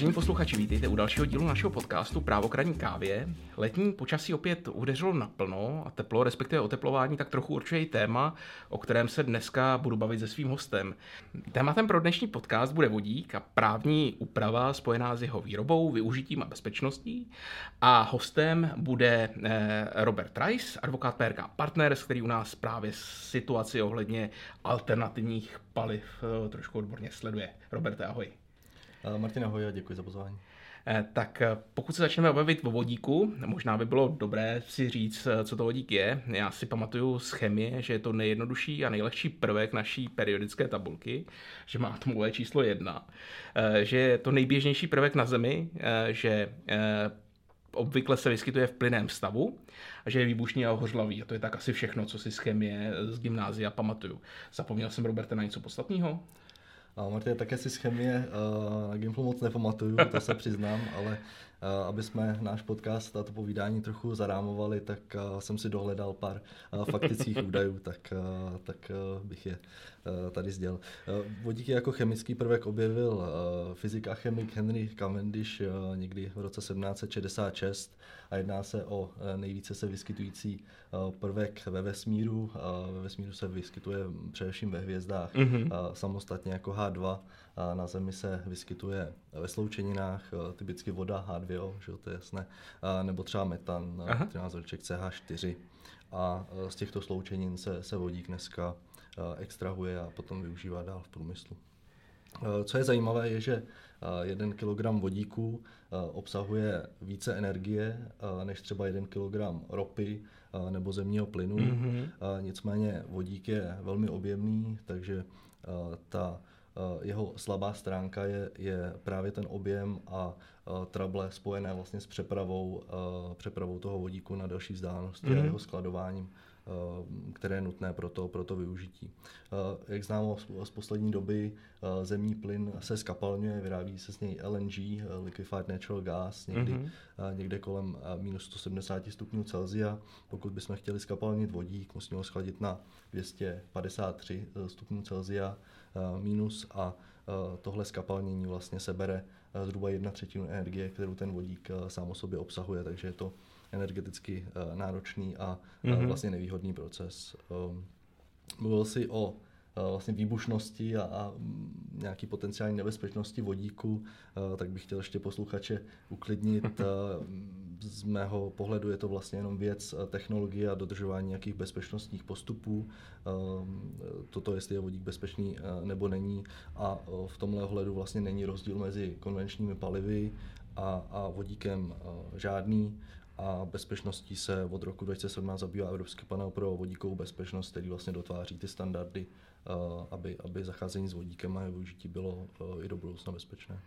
Vážení posluchači, vítejte u dalšího dílu našeho podcastu Právokraní kávě. Letní počasí opět udeřilo naplno a teplo, respektive oteplování, tak trochu určuje i téma, o kterém se dneska budu bavit se svým hostem. Tématem pro dnešní podcast bude vodík a právní úprava spojená s jeho výrobou, využitím a bezpečností. A hostem bude eh, Robert Rice, advokát PRK Partners, který u nás právě situaci ohledně alternativních paliv eh, trošku odborně sleduje. Roberte, ahoj. Martina ahoj a děkuji za pozvání. Eh, tak eh, pokud se začneme obavit o vodíku, možná by bylo dobré si říct, eh, co to vodík je. Já si pamatuju z chemie, že je to nejjednodušší a nejlehčí prvek naší periodické tabulky, že má atomové číslo jedna, že je to nejběžnější prvek na Zemi, že obvykle se vyskytuje v plynném stavu a že je výbušný a hořlavý. A to je tak asi všechno, co si z chemie z gymnázia pamatuju. Zapomněl jsem, Roberte, na něco podstatného? A také si z chemie uh, na Gimplu moc nepamatuju, to se přiznám, ale aby jsme náš podcast a to povídání trochu zarámovali, tak uh, jsem si dohledal pár uh, faktických údajů, tak, tak bych je tady sdělil. Uh, vodík je jako chemický prvek objevil fyzik a chemik Henry Cavendish někdy v roce 1766 a jedná se o nejvíce se vyskytující prvek ve vesmíru. Ve vesmíru se vyskytuje především ve hvězdách, mm-hmm. samostatně jako H2 a na Zemi se vyskytuje ve sloučeninách, eh, typicky voda H2O, že to je jasné, nebo třeba metan, 13 CH4. A eh, z těchto sloučenin se, se vodík dneska eh, extrahuje a potom využívá dál v průmyslu. Co je zajímavé, je, že 1 kg vodíku obsahuje více energie než třeba 1 kg ropy nebo zemního plynu. Mm-hmm. Nicméně vodík je velmi objemný, takže ta Eh, jeho slabá stránka je, je právě ten objem a uh, trable spojené vlastně s přepravou, uh, přepravou toho vodíku na další vzdálenosti mm-hmm. a jeho skladováním, uh, které je nutné pro to, pro to využití. Jak známo z poslední doby, zemní plyn se skapalňuje, vyrábí se z něj LNG, Liquefied Natural Gas, někdy, mm-hmm. někde kolem minus 170 stupňů Celsia. Pokud bychom chtěli skapalnit vodík, musíme ho schladit na 253 stupňů Celsia Eh, minus a eh, tohle skapalnění vlastně sebere eh, zhruba jedna třetinu energie, kterou ten vodík sám o sobě obsahuje, takže je to energeticky náročný a mm-hmm. vlastně nevýhodný proces. Mluvil si o vlastně výbušnosti a, a nějaký potenciální nebezpečnosti vodíku, tak bych chtěl ještě posluchače uklidnit. Z mého pohledu je to vlastně jenom věc technologie a dodržování nějakých bezpečnostních postupů. Toto, jestli je vodík bezpečný nebo není. A v tomhle ohledu vlastně není rozdíl mezi konvenčními palivy a, a vodíkem žádný a bezpečností se od roku 2017 zabývá Evropský panel pro vodíkovou bezpečnost, který vlastně dotváří ty standardy Eh, aby, aby zacházení s vodíkem a jeho využití bylo eh, i do budoucna bezpečné.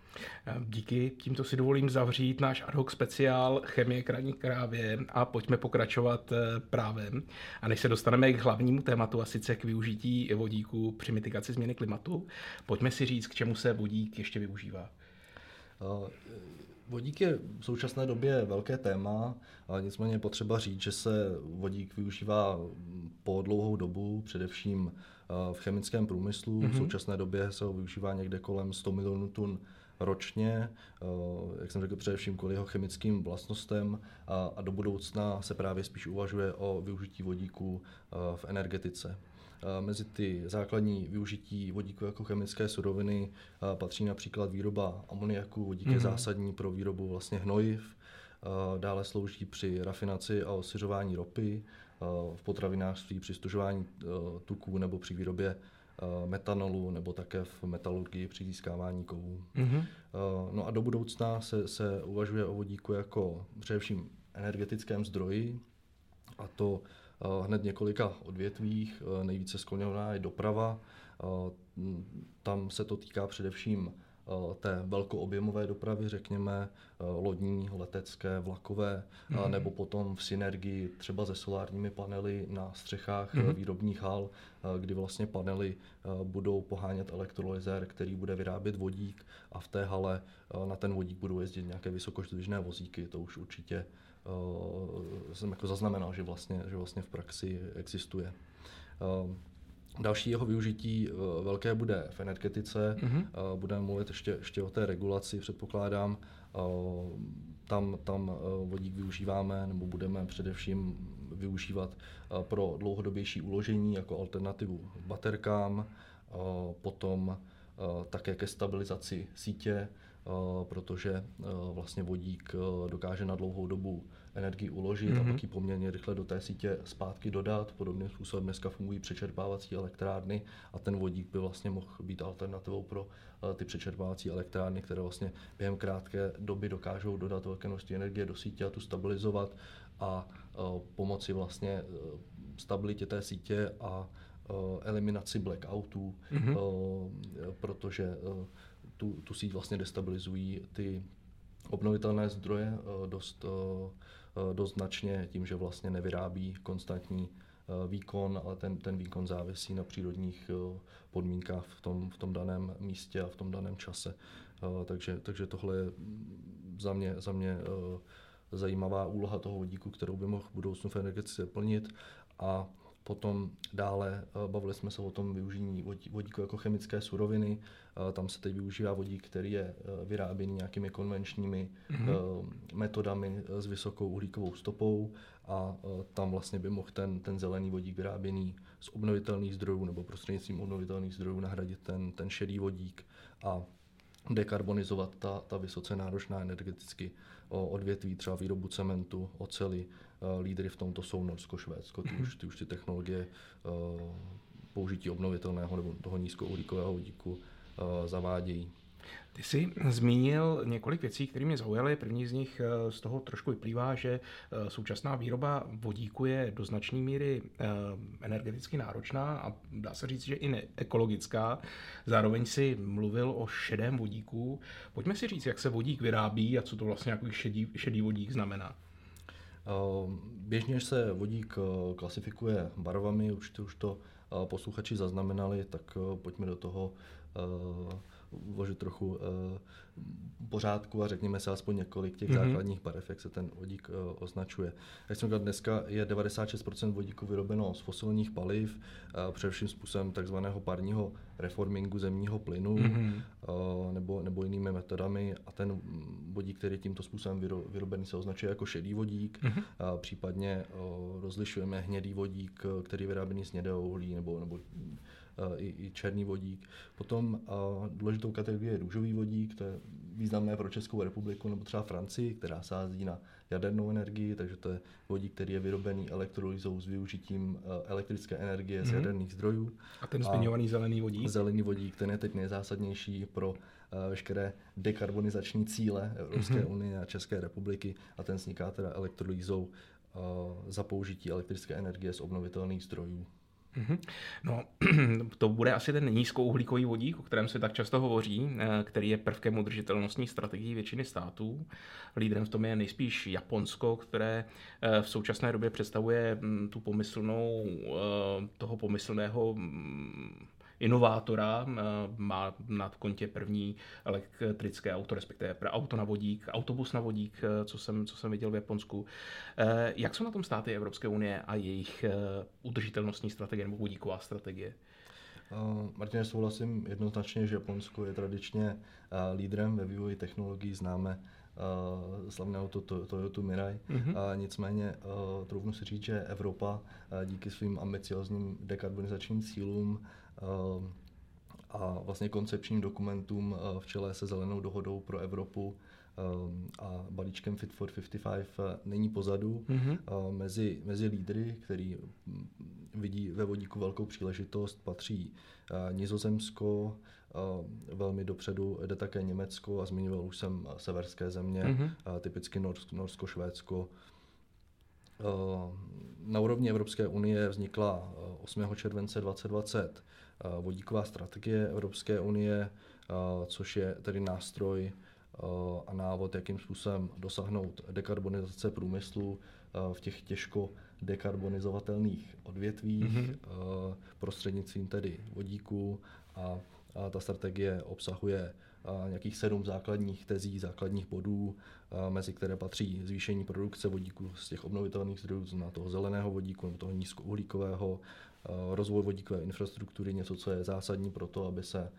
Eh, díky, tímto si dovolím zavřít náš ad hoc speciál Chemie kraní krávě a pojďme pokračovat právem. A než se dostaneme k hlavnímu tématu, a sice k využití vodíku při mitigaci změny klimatu, pojďme si říct, k čemu se vodík ještě využívá. Vodík je v současné době velké téma, ale nicméně je potřeba říct, že se vodík využívá po dlouhou dobu, především v chemickém průmyslu. Mm-hmm. V mhm. současné době se ho využívá někde kolem 100 milionů tun ročně, jak jsem řekl, především kvůli jeho chemickým vlastnostem a, a do budoucna se právě spíš uvažuje o využití vodíku v energetice. Mezi ty základní využití vodíku jako chemické suroviny patří například výroba amoniaku. Vodík mm-hmm. je mhm. zásadní pro výrobu vlastně hnojiv, dále slouží při rafinaci a osiřování ropy, v potravinářství, při stužování eh, tuků nebo při výrobě eh, metanolu nebo také v metalurgii při získávání kovů. Mm-hmm. No a do budoucna se, se uvažuje o vodíku jako především energetickém zdroji a to hned několika odvětvích. Nejvíce skloněná je doprava. Tam se to týká především té velkoobjemové dopravy, řekněme eh, lodní, letecké, vlakové, mm. nebo potom v synergii třeba se solárními panely na střechách mm. výrobních hal, kdy vlastně panely budou pohánět elektrolyzer, který bude vyrábět vodík a v té hale na ten vodík budou jezdit nějaké vysokoždvižné vozíky. To už určitě jsem jako zaznamenal, že vlastně, že vlastně v praxi existuje. Další jeho využití velké bude v energetice. Mm-hmm. Budeme mluvit ještě, ještě o té regulaci, předpokládám. Tam, tam vodík využíváme, nebo budeme především využívat pro dlouhodobější uložení jako alternativu baterkám, potom také ke stabilizaci sítě, protože vlastně vodík dokáže na dlouhou dobu energii uložit mm-hmm. a mhm. pak ji poměrně rychle do té sítě zpátky dodat. Podobným způsobem dneska fungují přečerpávací elektrárny a ten vodík by vlastně mohl být alternativou pro ty přečerpávací elektrárny, které vlastně během krátké doby dokážou dodat velké množství energie do sítě a tu stabilizovat a pomoci vlastně stabilitě té sítě a eliminaci blackoutů, mm-hmm. protože tu, tu síť vlastně destabilizují ty obnovitelné zdroje dost, dost značně tím, že vlastně nevyrábí konstantní výkon, ale ten, ten výkon závisí na přírodních podmínkách v tom, v tom daném místě a v tom daném čase. Takže, takže tohle je za mě, za mě zajímavá úloha toho vodíku, kterou by mohl v budoucnu v energetice plnit. A Potom dále eh, bavili jsme se o tom využití vodíku jako chemické suroviny. Eh, tam se teď využívá vodík, který je eh, vyráběný nějakými konvenčními mm-hmm. metodami s vysokou uhlíkovou stopou a tam vlastně by mohl ten, ten zelený vodík vyráběný z obnovitelných zdrojů nebo prostřednictvím obnovitelných zdrojů nahradit ten, ten šedý vodík a dekarbonizovat ta, ta vysoce náročná energeticky odvětví, třeba výrobu cementu, oceli, Eh, lídry v tomto jsou Norsko, Švédsko, ty už, ty už ty technologie eh, použití obnovitelného nebo toho nízkouhlíkového vodíku eh, zavádějí. Ty jsi zmínil několik věcí, které mě zaujaly. První z nich z toho trošku vyplývá, že současná výroba vodíku je do značné míry energeticky náročná a dá se říct, že i ekologická. Zároveň si mluvil o šedém vodíku. Pojďme si říct, jak se vodík vyrábí a co to vlastně jako šedý, šedý vodík znamená. Běžně se vodík eh, klasifikuje barvami, určitě už to eh, posluchači zaznamenali, tak eh, pojďme do toho vložit trochu pořádku a řekněme se aspoň několik těch mm-hmm. základních barev, jak se ten vodík uh, označuje. Jak jsem říkal, dneska je 96% vodíku vyrobeno z fosilních paliv, uh, především způsobem takzvaného parního reformingu zemního plynu mm-hmm. uh, nebo, nebo jinými metodami a ten vodík, který je tímto způsobem vyro, vyrobený, se označuje jako šedý vodík. Mm-hmm. Uh, případně uh, rozlišujeme hnědý vodík, který je vyráběný z hnědého uhlí nebo, nebo i, i černý vodík. Potom důležitou kategorii je růžový vodík, to je významné pro Českou republiku nebo třeba Francii, která sází na jadernou energii, takže to je vodík, který je vyrobený elektrolýzou s využitím elektrické energie mm-hmm. z mhm. jaderných zdrojů. A ten zmiňovaný zelený vodík? Zelený vodík, ten je teď nejzásadnější pro veškeré dekarbonizační cíle Evropské mm-hmm. unie a České republiky a ten vzniká teda elektrolýzou za použití elektrické energie z obnovitelných zdrojů. Mm-hmm. No, to bude asi ten nízkouhlíkový vodík, o kterém se tak často hovoří, eh, který je prvkem udržitelnostní strategii většiny států. Lídrem v tom je nejspíš Japonsko, které eh, v současné době představuje mm, tu pomyslnou, eh, toho pomyslného mm, inovátora, eh, má na kontě první elektrické auto, respektive auto na vodík, autobus na vodík, eh, co jsem, co jsem viděl v Japonsku. Eh, jak jsou na tom státy Evropské unie a jejich udržitelnostní strategie nebo vodíková strategie? Martin, souhlasím jednoznačně, že Japonsko je tradičně lídrem ve vývoji technologií. Známe uh, slavného to, to, Toyota Mirai. Mm-hmm. Uh, nicméně uh, troufnu si říct, že Evropa uh, díky svým ambiciozním dekarbonizačním cílům a vlastně koncepčním dokumentům uh, v čele se zelenou dohodou pro Evropu a balíčkem Fit for 55 není pozadu. Mm-hmm. Mezi, mezi lídry, který mm, vidí ve vodíku velkou příležitost, patří Nizozemsko, velmi dopředu jde také Německo a zmiňoval už jsem severské země, mm-hmm. typicky Norsko, Norsko, Švédsko. Na úrovni Evropské unie vznikla 8. července 2020 vodíková strategie Evropské unie, což je tedy nástroj a návod, jakým způsobem dosáhnout dekarbonizace průmyslu v těch těžko dekarbonizovatelných odvětvích mm-hmm. prostřednictvím tedy vodíku a, a ta strategie obsahuje nějakých sedm základních tezí, základních bodů, mezi které patří zvýšení produkce vodíku z těch obnovitelných zdrojů, na toho zeleného vodíku nebo toho nízkouhlíkového, rozvoj vodíkové infrastruktury, něco, co je zásadní pro to, aby se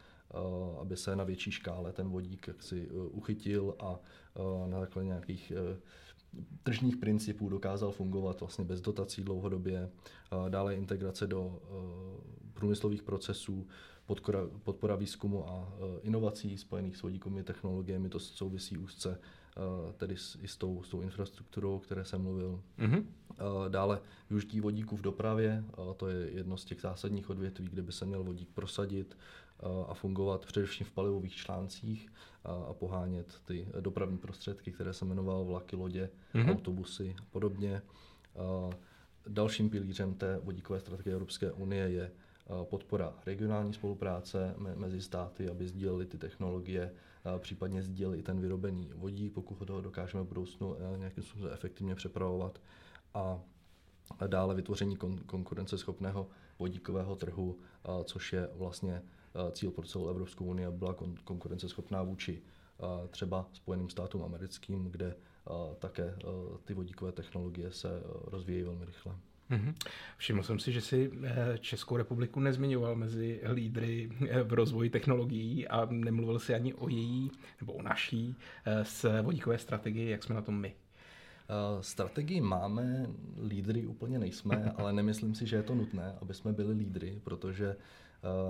aby se na větší škále ten vodík jaksi uchytil a na základě nějakých tržních principů dokázal fungovat vlastně bez dotací dlouhodobě. Dále integrace do průmyslových procesů, podpora, podpora výzkumu a inovací spojených s vodíkovými technologiemi, to souvisí úzce tedy s, i s tou, s tou infrastrukturou, o které jsem mluvil. Mm-hmm. Dále využití vodíku v dopravě, to je jedno z těch zásadních odvětví, kde by se měl vodík prosadit a fungovat především v palivových článcích a pohánět ty dopravní prostředky, které se jmenoval vlaky, lodě, mm-hmm. autobusy a podobně. Dalším pilířem té vodíkové strategie Evropské unie je podpora regionální spolupráce mezi státy, aby sdíleli ty technologie, případně sdíleli ten vyrobený vodík, pokud ho dokážeme v budoucnu nějakým způsobem efektivně přepravovat. A dále vytvoření konkurenceschopného vodíkového trhu, což je vlastně cíl pro celou Evropskou unii, aby byla konkurenceschopná vůči třeba Spojeným státům americkým, kde také ty vodíkové technologie se rozvíjejí velmi rychle. Mm-hmm. Všiml jsem si, že si eh, Českou republiku nezmiňoval mezi lídry eh, v rozvoji technologií a nemluvil si ani o její nebo o naší eh, s vodíkové strategii, jak jsme na tom my. Strategii máme, lídry úplně nejsme, ale nemyslím si, že je to nutné, aby jsme byli lídry, protože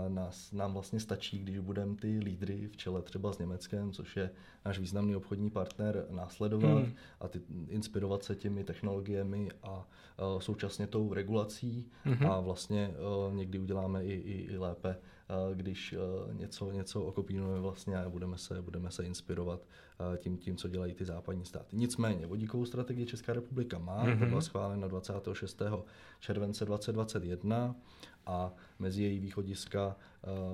nás, nám vlastně stačí, když budeme ty lídry v čele třeba s Německem, což je náš významný obchodní partner, následovat hmm. a ty, inspirovat se těmi technologiemi a uh, současně tou regulací hmm. a vlastně uh, někdy uděláme i, i, i lépe, když něco, něco okopírujeme vlastně a budeme se, budeme se inspirovat tím, tím, co dělají ty západní státy. Nicméně vodíkovou strategii Česká republika má, hmm. to byla schválena 26. července 2021 a mezi její východiska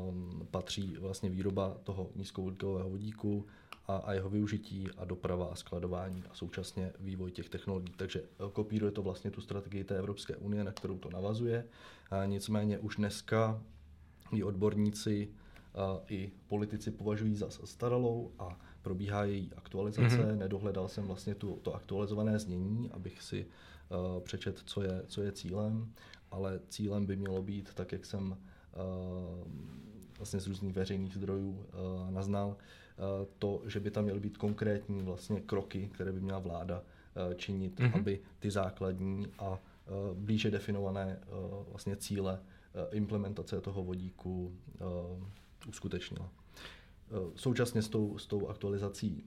um, patří vlastně výroba toho nízkouhlíkového vodíku a, a jeho využití a doprava a skladování a současně vývoj těch technologií. Takže eh, kopíruje to vlastně tu strategii té Evropské unie, na kterou to navazuje. A nicméně už dneska i odborníci a i politici považují za staralou a probíhá její aktualizace. Mm-hmm. Nedohledal jsem vlastně tu, to aktualizované znění, abych si uh, přečet, co je, co je cílem ale cílem by mělo být, tak jak jsem eh, vlastně z různých veřejných zdrojů eh, naznal, eh, to, že by tam měly být konkrétní vlastně kroky, které by měla vláda činit, mm-hmm. aby ty základní a blíže definované vlastně cíle implementace toho vodíku uskutečnila. Současně s tou, s tou aktualizací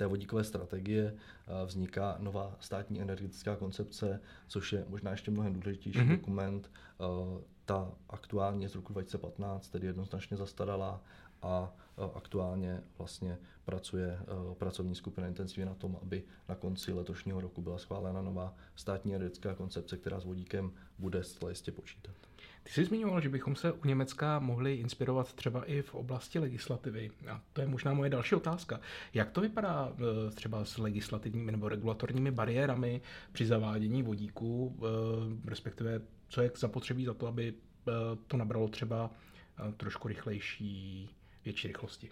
té vodíkové strategie eh, vzniká nová státní energetická koncepce, což je možná ještě mnohem důležitější mm-hmm. dokument. Eh, ta aktuálně z roku 2015, tedy jednoznačně zastaralá a eh, aktuálně vlastně pracuje pracovní skupina intenzivně na tom, aby na konci letošního roku byla schválena nová státní energetická koncepce, která s vodíkem bude zcela jistě počítat. Ty jsi zmiňoval, že bychom se u Německa mohli inspirovat třeba i v oblasti legislativy. A to je možná moje další otázka. Jak to vypadá eh, třeba s legislativními nebo regulatorními bariérami při zavádění vodíků, eh, respektive co je zapotřebí za to, aby eh, to nabralo třeba trošku rychlejší, větší rychlosti?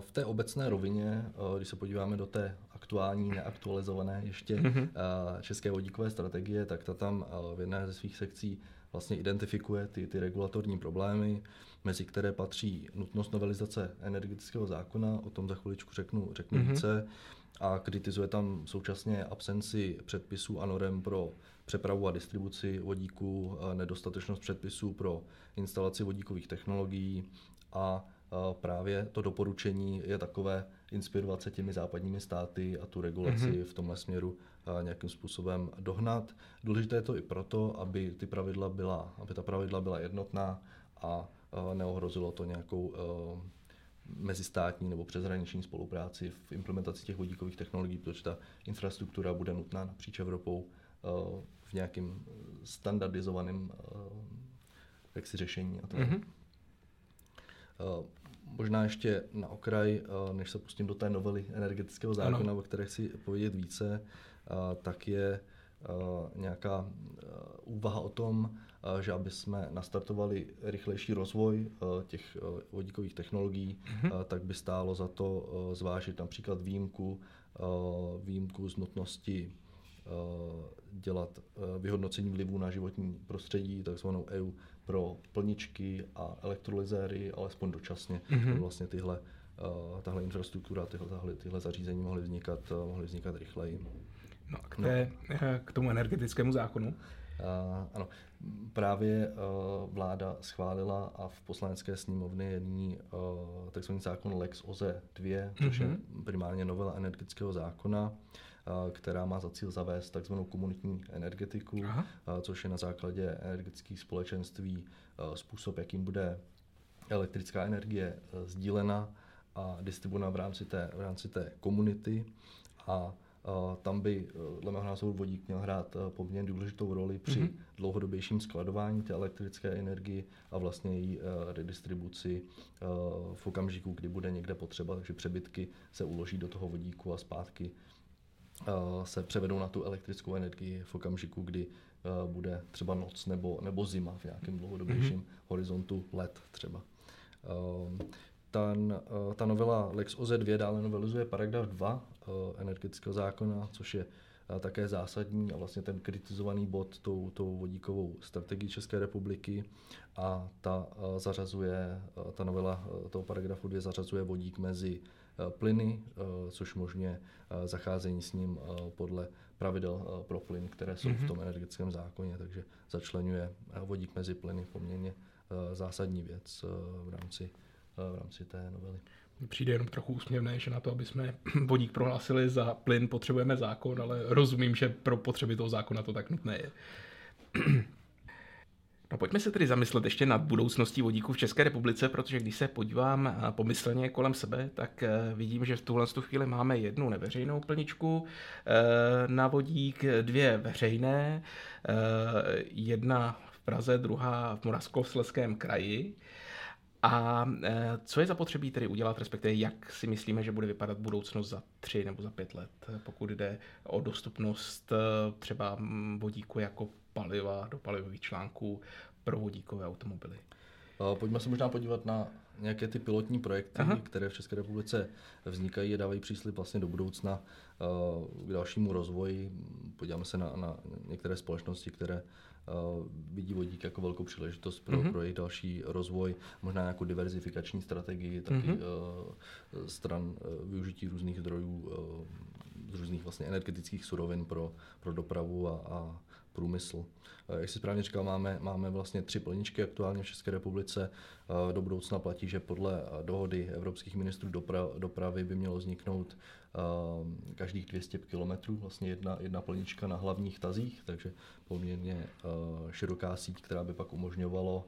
V té obecné rovině, když se podíváme do té aktuální, neaktualizované ještě mm-hmm. české vodíkové strategie, tak ta tam v jedné ze svých sekcí vlastně identifikuje ty, ty regulatorní problémy, mezi které patří nutnost novelizace energetického zákona, o tom za chviličku řeknu, řeknu mm-hmm. více, a kritizuje tam současně absenci předpisů a norem pro přepravu a distribuci vodíků, nedostatečnost předpisů pro instalaci vodíkových technologií a právě to doporučení je takové inspirovat se těmi západními státy a tu regulaci mm-hmm. v tomhle směru nějakým způsobem dohnat. Důležité je to i proto, aby ty pravidla byla, aby ta pravidla byla jednotná a neohrozilo to nějakou mezistátní nebo přeshraniční spolupráci v implementaci těch vodíkových technologií, protože ta infrastruktura bude nutná napříč Evropou v nějakým standardizovaném jaksi řešení. A to mm-hmm. Možná ještě na okraj, než se pustím do té novely energetického zákona, ano. o které chci povědět více, tak je nějaká úvaha o tom, že aby jsme nastartovali rychlejší rozvoj těch vodíkových technologií, mm-hmm. tak by stálo za to zvážit například výjimku, výjimku z nutnosti dělat vyhodnocení vlivu na životní prostředí, takzvanou EU pro plničky a elektrolyzéry, alespoň dočasně. Mm-hmm. Vlastně tyhle, tahle infrastruktura, tyhle, tyhle, tyhle zařízení mohly vznikat, mohly vznikat rychleji. No a k, té, no. k tomu energetickému zákonu? Uh, ano, právě uh, vláda schválila a v poslanecké sněmovně je nyní uh, takzvaný zákon Lex OZE 2, což mm-hmm. je mhm. primárně novela energetického zákona, uh, která má za cíl zavést takzvanou komunitní energetiku, uh, což je na základě energetických společenství uh, způsob, jakým bude elektrická energie uh, sdílena a distribuována v rámci té, v rámci té komunity a tam by eh, dle mého názoru vodík měl hrát eh, poměrně důležitou roli při mm-hmm. dlouhodobějším skladování té elektrické energie a vlastně její eh, redistribuci v okamžiku, kdy bude někde potřeba, takže přebytky se uloží do toho vodíku a zpátky se převedou na tu elektrickou energii v okamžiku, kdy bude třeba noc nebo, nebo zima v nějakém dlouhodobějším mm-hmm. horizontu let třeba ta, eh, ta novela Lex OZ 2 dále novelizuje paragraf 2 eh, energetického zákona, což je eh, také zásadní a vlastně ten kritizovaný bod tou, tou vodíkovou strategii České republiky a ta zařazuje, ta novela toho paragrafu 2 zařazuje vodík mezi plyny, což možně zacházení s ním podle pravidel pro plyn, které jsou v mhm. tom energetickém zákoně, takže začlenuje vodík mezi plyny poměrně zásadní věc v rámci v rámci té novely. Přijde jenom trochu úsměvné, že na to, aby jsme vodík prohlásili za plyn, potřebujeme zákon, ale rozumím, že pro potřeby toho zákona to tak nutné je. No pojďme se tedy zamyslet ještě nad budoucností vodíků v České republice, protože když se podívám eh, pomyslně kolem sebe, tak eh, vidím, že v tuhle chvíli máme jednu neveřejnou plničku eh, na vodík, dvě veřejné, jedna v Praze, druhá v Moravskoslezském kraji. A e, co je zapotřebí tedy udělat, respektive jak si myslíme, že bude vypadat budoucnost za tři nebo za pět let, pokud jde o dostupnost e, třeba vodíku jako paliva do palivových článků pro vodíkové automobily? Pojďme se možná podívat na nějaké ty pilotní projekty, Aha. které v České republice vznikají a dávají příslip vlastně do budoucna e, k dalšímu rozvoji. Podíváme se na, na některé společnosti, které vidí vodík jako velkou příležitost pro, mm-hmm. pro jejich další rozvoj, možná nějakou diverzifikační strategii, taky mm-hmm. stran e, využití různých zdrojů, e, z různých vlastně energetických surovin pro, pro dopravu a, a průmysl. Jak si správně říkal, máme, máme vlastně tři plničky aktuálně v České republice. Do budoucna platí, že podle dohody evropských ministrů dopra, dopravy by mělo vzniknout každých 200 km vlastně jedna, jedna plnička na hlavních tazích, takže poměrně široká síť, která by pak umožňovalo,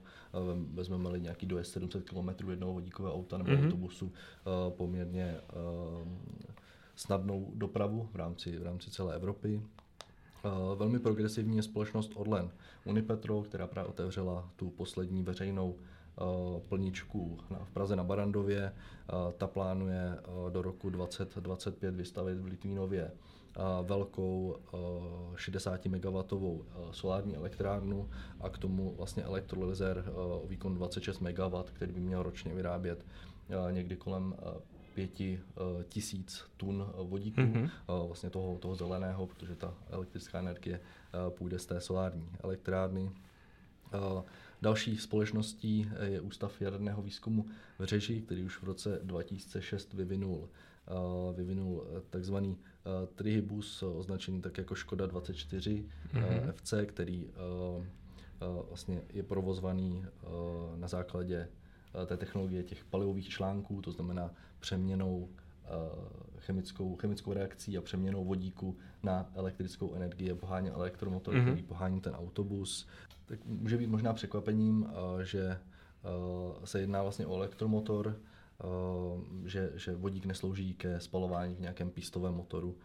vezmeme-li nějaký do 700 km jednoho vodíkového auta nebo mm-hmm. autobusu, poměrně snadnou dopravu v rámci, v rámci celé Evropy. Velmi progresivní je společnost Orlen Unipetro, která právě otevřela tu poslední veřejnou plničku v Praze na Barandově. Ta plánuje do roku 2025 vystavit v Litvínově velkou 60 MW solární elektrárnu a k tomu vlastně elektrolyzer o výkon 26 MW, který by měl ročně vyrábět někdy kolem pěti uh, tisíc tun vodíku, mm-hmm. uh, vlastně toho, toho zeleného, protože ta elektrická energie půjde z té solární elektrárny. Další společností je Ústav jaderného výzkumu v Řeži, který už v roce 2006 vyvinul, vyvinul takzvaný trihybus, označený tak jako Škoda 24 mm-hmm. FC, který vlastně je provozovaný na základě té technologie těch palivových článků, to znamená přeměnou eh, chemickou, chemickou reakcí a přeměnou vodíku na elektrickou energii pohání elektromotor, mm-hmm. který pohání ten autobus. Tak může být možná překvapením, eh, že eh, se jedná vlastně o elektromotor, že, že vodík neslouží ke spalování v nějakém pístovém motoru,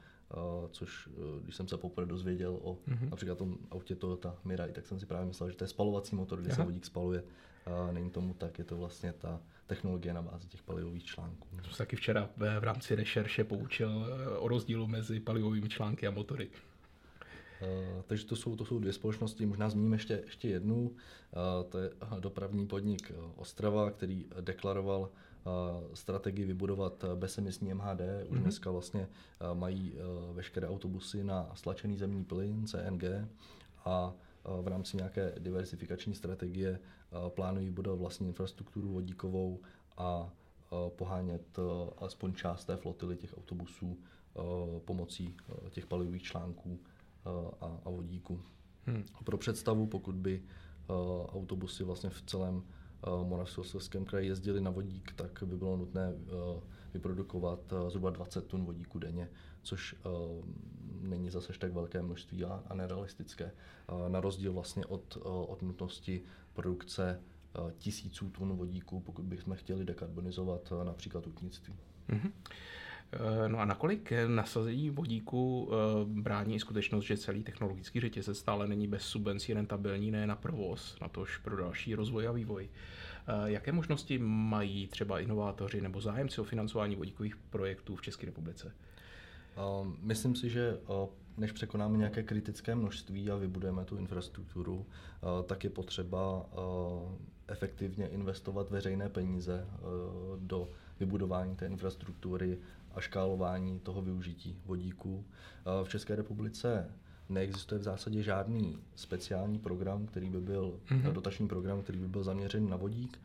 což když jsem se poprvé dozvěděl o mm-hmm. například tom autě Toyota Mirai, tak jsem si právě myslel, že to je spalovací motor, kde Aha. se vodík spaluje. Není tomu tak, je to vlastně ta technologie na bázi těch palivových článků. Jsem se taky včera v rámci rešerše poučil eh, o rozdílu mezi palivovými články a motory. takže to jsou, to jsou dvě společnosti, možná zmíním ještě, ještě jednu, to je dopravní podnik Ostrava, který deklaroval strategii vybudovat bezemisní MHD. Už mm-hmm. dneska vlastně mají veškeré autobusy na stlačený zemní plyn, CNG, a v rámci nějaké diversifikační strategie plánují budovat vlastní infrastrukturu vodíkovou a pohánět alespoň část té flotily těch autobusů pomocí těch palivových článků a, a vodíku. Hmm. Pro představu, pokud by autobusy vlastně v celém Moravskoslezském kraji jezdili na vodík, tak by bylo nutné vyprodukovat zhruba 20 tun vodíku denně, což není zase tak velké množství a, a nerealistické. Na rozdíl vlastně od, od nutnosti produkce tisíců tun vodíku, pokud bychom chtěli dekarbonizovat například utnictví. Mm-hmm. No a nakolik nasazení vodíku brání skutečnost, že celý technologický řetězec stále není bez subvencí rentabilní ne na provoz, na tož pro další rozvoj a vývoj? Jaké možnosti mají třeba inovátoři nebo zájemci o financování vodíkových projektů v České republice? Myslím si, že než překonáme nějaké kritické množství a vybudujeme tu infrastrukturu, tak je potřeba efektivně investovat veřejné peníze do vybudování té infrastruktury a škálování toho využití vodíků. V České republice neexistuje v zásadě žádný speciální program, který by byl, mm-hmm. dotační program, který by byl zaměřen na vodík,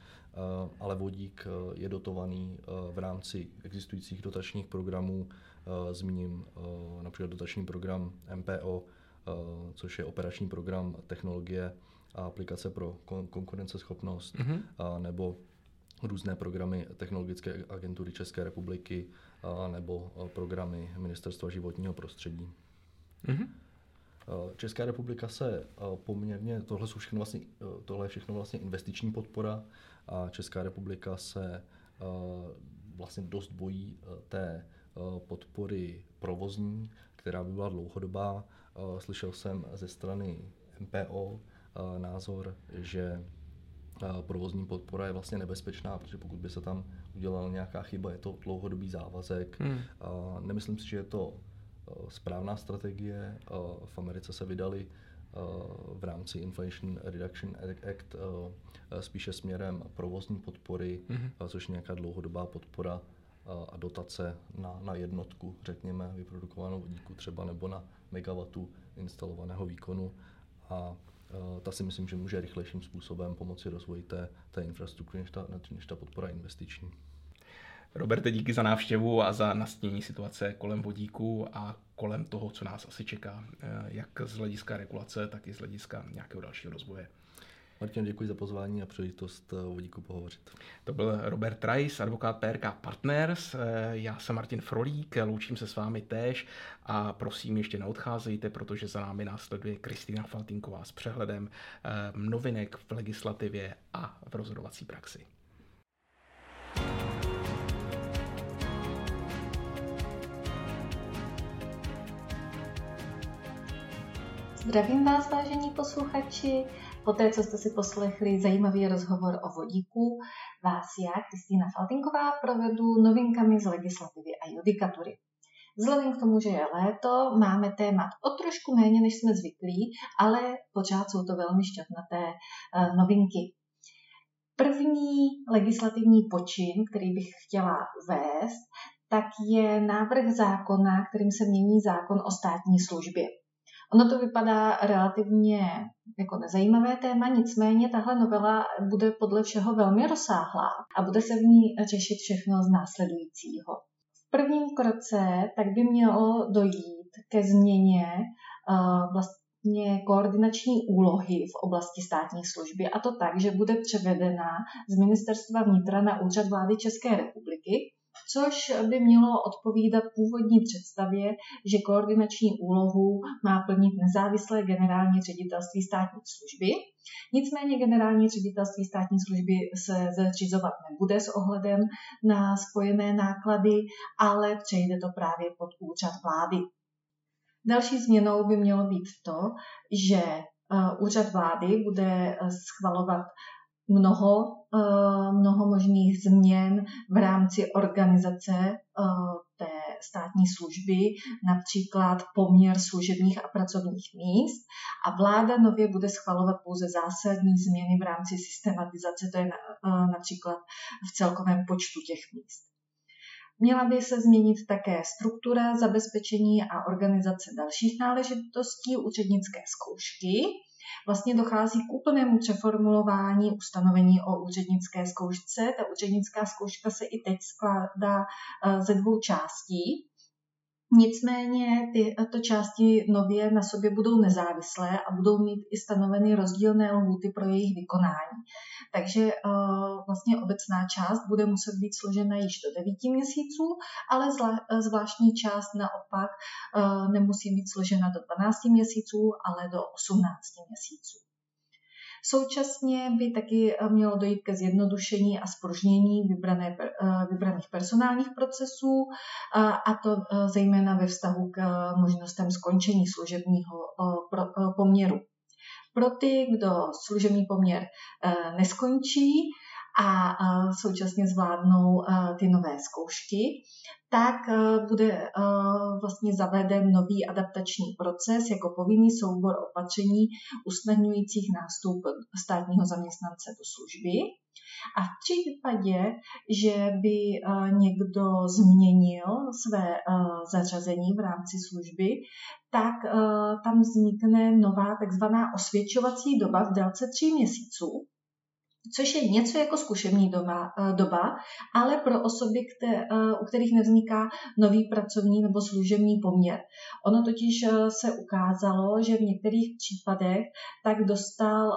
ale vodík je dotovaný v rámci existujících dotačních programů Eh, zmíním eh, například dotační program MPO, eh, což je operační program technologie a aplikace pro konkurenceschopnost, mm-hmm. nebo různé programy Technologické agentury České republiky nebo programy Ministerstva životního prostředí. Mm-hmm. Česká republika se poměrně, tohle, jsou všechno vlastně, tohle je všechno vlastně investiční podpora a Česká republika se vlastně dost bojí té Eh, podpory provozní, která by byla dlouhodobá. Eh, slyšel jsem ze strany MPO eh, názor, že provozní podpora je vlastně nebezpečná, protože pokud by se tam udělala nějaká chyba, je to dlouhodobý závazek. Hmm. Nemyslím si, že je to správná strategie. V Americe se vydali v rámci Inflation Reduction Act spíše směrem provozní podpory, hmm. což je nějaká dlouhodobá podpora a dotace na, na jednotku, řekněme, vyprodukovanou vodíku třeba nebo na megawatu instalovaného výkonu. A ta si myslím, že může rychlejším způsobem pomoci rozvoji té, té infrastruktury, než ta, než ta podpora investiční. Roberte, díky za návštěvu a za nastění situace kolem vodíku a kolem toho, co nás asi čeká, eh, jak z hlediska regulace, tak i z hlediska nějakého dalšího rozvoje. Martin, děkuji za pozvání a příležitost o vodíku pohovořit. To byl Robert Rice, advokát PRK Partners. Já jsem Martin Frolík, loučím se s vámi též a prosím ještě neodcházejte, protože za námi následuje Kristýna Faltinková s přehledem eh, novinek v legislativě a v rozhodovací praxi. Zdravím vás, vážení posluchači. Poté, co jste si poslechli zajímavý rozhovor o vodíku, vás já, Kristýna Faltinková, provedu novinkami z legislativy a judikatury. Vzhledem k tomu, že je léto, máme témat o trošku méně, než jsme zvyklí, ale pořád jsou to velmi šťastnaté eh, novinky. První legislativní počin, který bych chtěla uvést, tak je návrh zákona, kterým se mění zákon o státní službě. Ono to vypadá relativně jako nezajímavé téma, nicméně tahle novela bude podle všeho velmi rozsáhlá a bude se v ní řešit všechno z následujícího. V prvním kroce tak by mělo dojít ke změně uh, vlastně koordinační úlohy v oblasti státní služby a to tak, že bude převedena z Ministerstva vnitra na úřad vlády České republiky což by mělo odpovídat původní představě, že koordinační úlohu má plnit nezávislé generální ředitelství státní služby. Nicméně generální ředitelství státní služby se zřizovat nebude s ohledem na spojené náklady, ale přejde to právě pod úřad vlády. Další změnou by mělo být to, že eh, úřad vlády bude eh, schvalovat mnoho, eh, mnoho možných změn v rámci organizace eh, té státní služby, například poměr služebních a pracovních míst a vláda nově bude schvalovat pouze zásadní změny v rámci systematizace, to je například v celkovém počtu těch míst. Měla by se změnit také struktura zabezpečení a organizace dalších náležitostí úřednické zkoušky. Vlastně dochází k úplnému přeformulování ustanovení o úřednické zkoušce. Ta úřednická zkouška se i teď skládá eh, ze dvou částí. Nicméně tyto části nově na sobě budou nezávislé a budou mít i stanoveny rozdílné lhuty pro jejich vykonání. Takže uh, vlastně obecná část bude muset být složena již do 9 měsíců, ale zvláštní část naopak uh, nemusí být složena do 12 měsíců, ale do 18 měsíců. Současně by taky eh, mělo dojít ke zjednodušení a spružnění vybrané, eh, vybraných personálních procesů, a to eh, zejména ve vztahu k možnostem skončení služebního poměru. Pro ty, kdo služební poměr neskončí, a současně zvládnou ty nové zkoušky, tak bude vlastně zaveden nový adaptační proces jako povinný soubor opatření usnadňujících nástup státního zaměstnance do služby. A v případě, že by někdo změnil své zařazení v rámci služby, tak tam vznikne nová takzvaná osvědčovací doba v délce tří měsíců, což je něco jako zkušební doba, eh, doba ale pro osoby, které, eh, u kterých nevzniká nový pracovní nebo služební poměr. Ono totiž eh, se ukázalo, že v některých případech tak dostal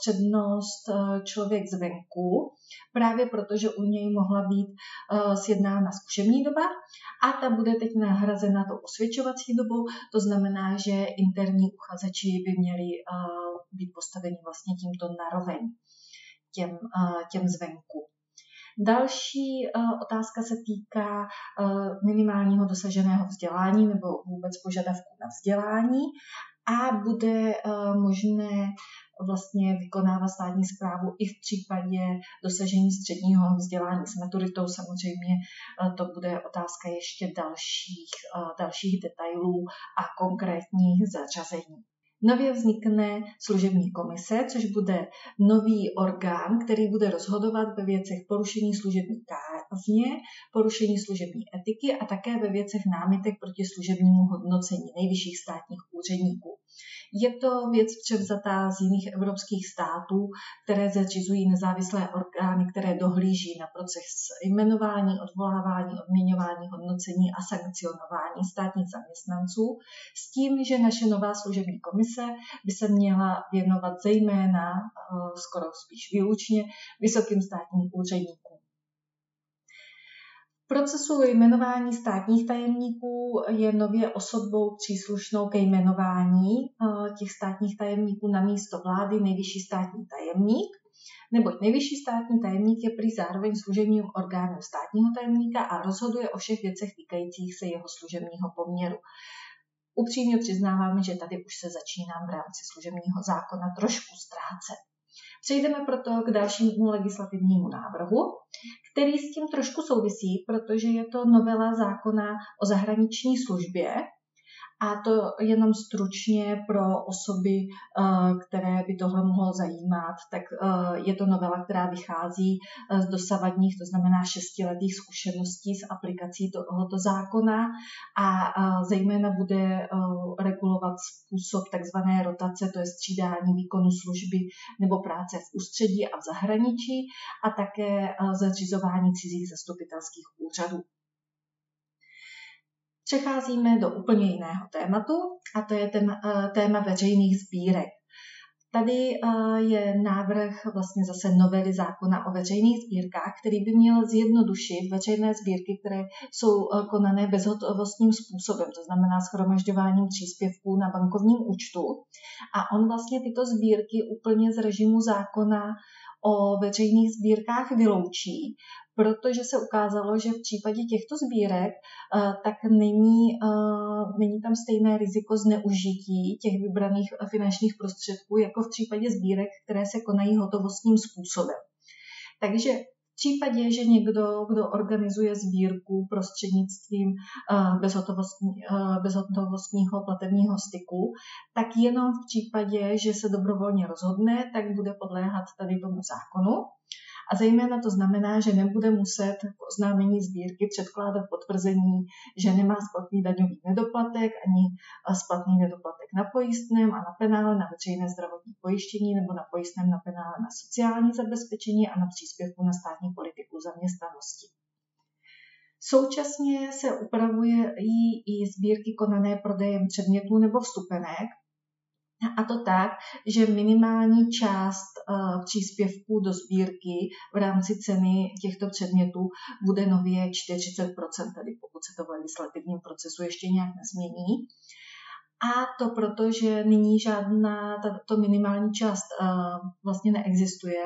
přednost člověk zvenku, právě protože u něj mohla být sjednána zkušební doba a ta bude teď nahrazena tou osvědčovací dobou, to znamená, že interní uchazeči by měli být postaveni vlastně tímto naroveň těm, eh, těm zvenku. Další eh, otázka se týká eh, minimálního dosaženého vzdělání nebo vůbec požadavků na vzdělání a bude možné vlastně vykonávat státní zprávu i v případě dosažení středního vzdělání s maturitou. Samozřejmě to bude otázka ještě dalších, dalších detailů a konkrétních zařazení. Nově vznikne služební komise, což bude nový orgán, který bude rozhodovat ve věcech porušení služební kázně, porušení služební etiky a také ve věcech námitek proti služebnímu hodnocení nejvyšších státních úředníků. Je to věc převzatá z jiných evropských států, které zřizují nezávislé orgány, které dohlíží na proces jmenování, odvolávání, odměňování, hodnocení a sankcionování státních zaměstnanců, s tím, že naše nová služební komise by se měla věnovat zejména, eh, skoro spíš výlučně, vysokým státním úředníkům procesu jmenování státních tajemníků je nově osobou příslušnou ke jmenování eh, těch státních tajemníků na místo vlády nejvyšší státní tajemník, neboť nejvyšší státní tajemník je prý zároveň služebním orgánem státního tajemníka a rozhoduje o všech věcech týkajících se jeho služebního poměru. Upřímně přiznáváme, že tady už se začínám v rámci služebního zákona trošku ztrácet. Přejdeme proto k dalšímu legislativnímu návrhu, který s tím trošku souvisí, protože je to novela zákona o zahraniční službě, a to jenom stručně pro osoby, eh, které by tohle mohlo zajímat, tak eh, je to novela, která vychází eh, z dosavadních, to znamená šestiletých zkušeností s aplikací tohoto zákona a zejména bude regulovat způsob takzvané rotace, to je střídání výkonu služby nebo práce v ústředí a v zahraničí a také zařizování cizích zastupitelských úřadů. Přecházíme do úplně jiného tématu a to je ten, eh, téma veřejných sbírek. Tady eh, je návrh vlastně zase novely zákona o veřejných sbírkách, který by měl zjednodušit veřejné sbírky, které jsou eh, konané bezhotovostním způsobem, to znamená schromažďováním příspěvků na bankovním účtu. A on vlastně tyto sbírky úplně z režimu zákona o veřejných sbírkách vyloučí, protože se ukázalo, že v případě těchto sbírek eh, tak není, eh, není tam stejné riziko zneužití těch vybraných finančních prostředků jako v případě sbírek, které se konají hotovostním způsobem. Takže v případě, že někdo, kdo organizuje sbírku prostřednictvím bezhotovostní, bezhotovostního platebního styku, tak jenom v případě, že se dobrovolně rozhodne, tak bude podléhat tady tomu zákonu. A zejména to znamená, že nebude muset k oznámení sbírky předkládat potvrzení, že nemá splatný daňový nedoplatek ani splatný nedoplatek na pojistném a na penále na veřejné zdravotní pojištění nebo na pojistném na penále na sociální zabezpečení a na příspěvku na státní politiku zaměstnanosti. Současně se upravuje i sbírky konané prodejem předmětů nebo vstupenek, a to tak, že minimální část uh, příspěvků do sbírky v rámci ceny těchto předmětů bude nově 40%, tedy pokud se to v legislativním procesu ještě nějak nezmění. A to proto, že nyní žádná tato minimální část uh, vlastně neexistuje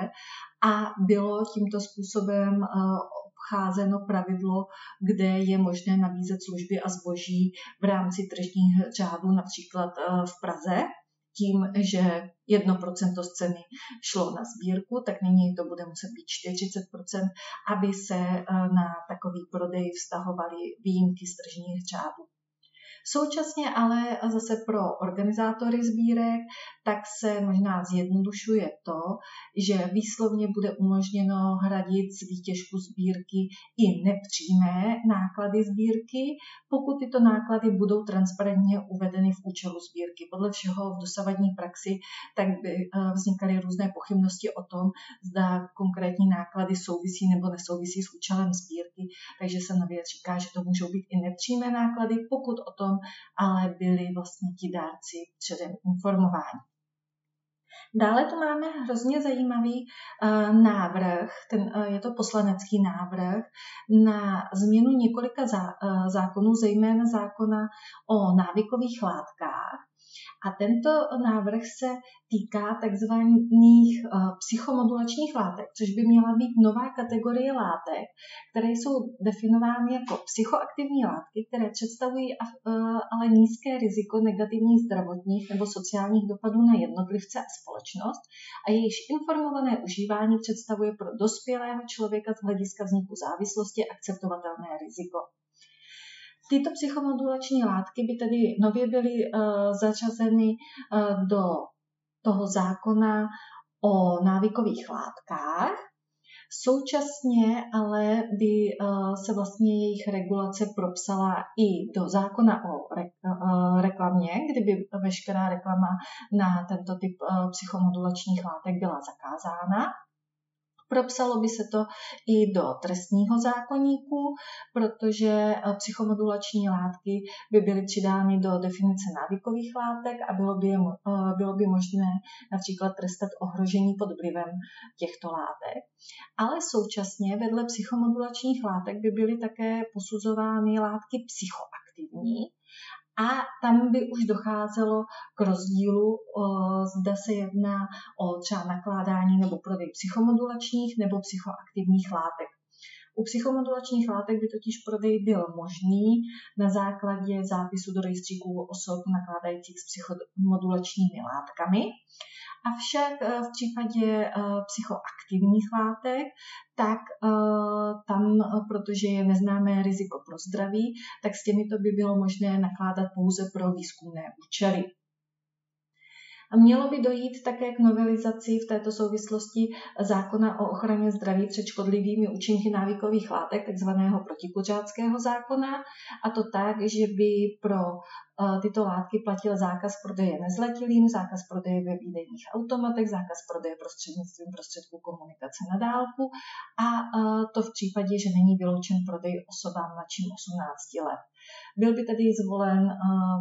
a bylo tímto způsobem uh, obcházeno pravidlo, kde je možné nabízet služby a zboží v rámci tržních řádů, například v Praze, tím, že 1% z ceny šlo na sbírku, tak nyní to bude muset být 40%, aby se eh, na takový prodej vztahovaly výjimky z tržních řádů. Současně ale zase pro organizátory sbírek tak se možná zjednodušuje to, že výslovně bude umožněno hradit z výtěžku sbírky i nepřímé náklady sbírky, pokud tyto náklady budou transparentně uvedeny v účelu sbírky. Podle všeho v dosavadní praxi tak by eh, vznikaly různé pochybnosti o tom, zda konkrétní náklady souvisí nebo nesouvisí s účelem sbírky, takže se nově říká, že to můžou být i nepřímé náklady, pokud o tom ale byli vlastně ti dárci předem informováni. Dále tu máme hrozně zajímavý uh, návrh, ten, uh, je to poslanecký návrh na změnu několika zá, uh, zákonů, zejména zákona o návykových látkách. A tento návrh se týká takzvaných eh, psychomodulačních látek, což by měla být nová kategorie látek, které jsou definovány jako psychoaktivní látky, které představují eh, ale nízké riziko negativních zdravotních nebo sociálních dopadů na jednotlivce a společnost a jejichž informované užívání představuje pro dospělého člověka z hlediska vzniku závislosti akceptovatelné riziko. Tyto psychomodulační látky by tedy nově byly uh, zařazeny uh, do toho zákona o návykových látkách. Současně ale by uh, se vlastně jejich regulace propsala i do zákona o reklamě, kdyby veškerá reklama na tento typ psychomodulačních látek byla zakázána. Propsalo by se to i do trestního zákoníku, protože eh, psychomodulační látky by byly přidány do definice návykových látek a bylo by, eh, bylo by možné například trestat ohrožení pod vlivem těchto látek. Ale současně vedle psychomodulačních látek by byly také posuzovány látky psychoaktivní, a tam by už docházelo k rozdílu, zda se jedná o třeba nakládání nebo prodej psychomodulačních nebo psychoaktivních látek. U psychomodulačních látek by totiž prodej byl možný na základě zápisu do rejstříků osob nakládajících s psychomodulačními látkami Avšak eh, v případě eh, psychoaktivních látek, tak eh, tam, protože je neznámé riziko pro zdraví, tak s těmito by bylo možné nakládat pouze pro výzkumné účely. Mělo by dojít také k novelizaci v této souvislosti zákona o ochraně zdraví před škodlivými účinky návykových látek, takzvaného protikuřáckého zákona, a to tak, že by pro e, tyto látky platil zákaz prodeje nezletilým, zákaz prodeje ve výdejních automatech, zákaz prodeje prostřednictvím prostředků komunikace na dálku a e, to v případě, že není vyloučen prodej osobám mladším 18 let. Byl by tedy zvolen e,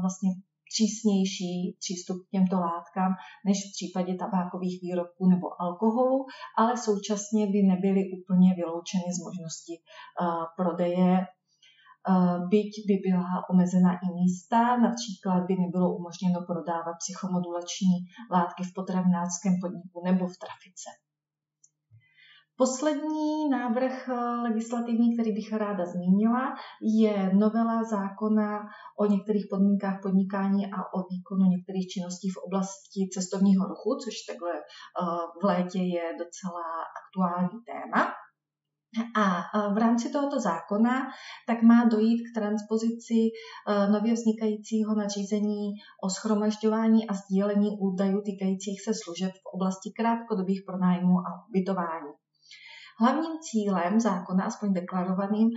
vlastně přísnější přístup k těmto látkám než v případě tabákových výrobků nebo alkoholu, ale současně by nebyly úplně vyloučeny z možnosti uh, prodeje uh, byť by byla omezena i místa, například by nebylo umožněno prodávat psychomodulační látky v potravinářském podniku nebo v trafice. Poslední návrh eh, legislativní, který bych ráda zmínila, je novela zákona o některých podmínkách podnikání a o výkonu některých činností v oblasti cestovního ruchu, což takhle eh, v létě je docela aktuální téma. A v rámci tohoto zákona tak má dojít k transpozici nově vznikajícího nařízení o schromažďování a sdílení údajů týkajících se služeb v oblasti krátkodobých pronájmů a ubytování. Hlavním cílem zákona, aspoň deklarovaným,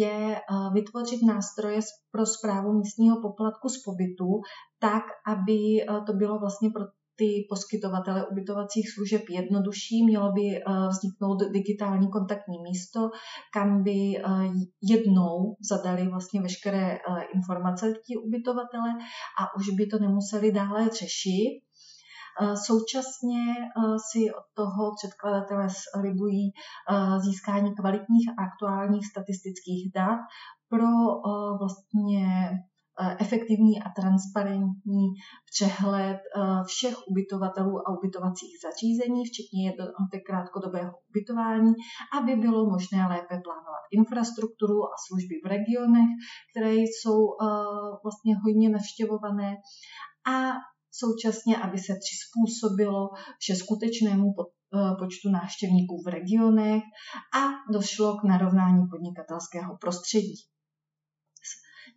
je e, vytvořit nástroje pro zprávu místního poplatku z pobytu tak, aby e, to bylo vlastně pro ty poskytovatele ubytovacích služeb jednodušší. Mělo by eh, vzniknout digitální kontaktní místo, kam by eh, jednou zadali vlastně veškeré eh, informace ti ubytovatele a už by to nemuseli dále řešit. Současně si od toho předkladatelé slibují získání kvalitních a aktuálních statistických dat pro vlastně Eh, efektivní a transparentní přehled eh, všech ubytovatelů a ubytovacích zařízení, včetně jednotek krátkodobého ubytování, aby bylo možné lépe plánovat infrastrukturu a služby v regionech, které jsou eh, vlastně hojně navštěvované. A současně, aby se přizpůsobilo vše skutečnému počtu návštěvníků v regionech a došlo k narovnání podnikatelského prostředí.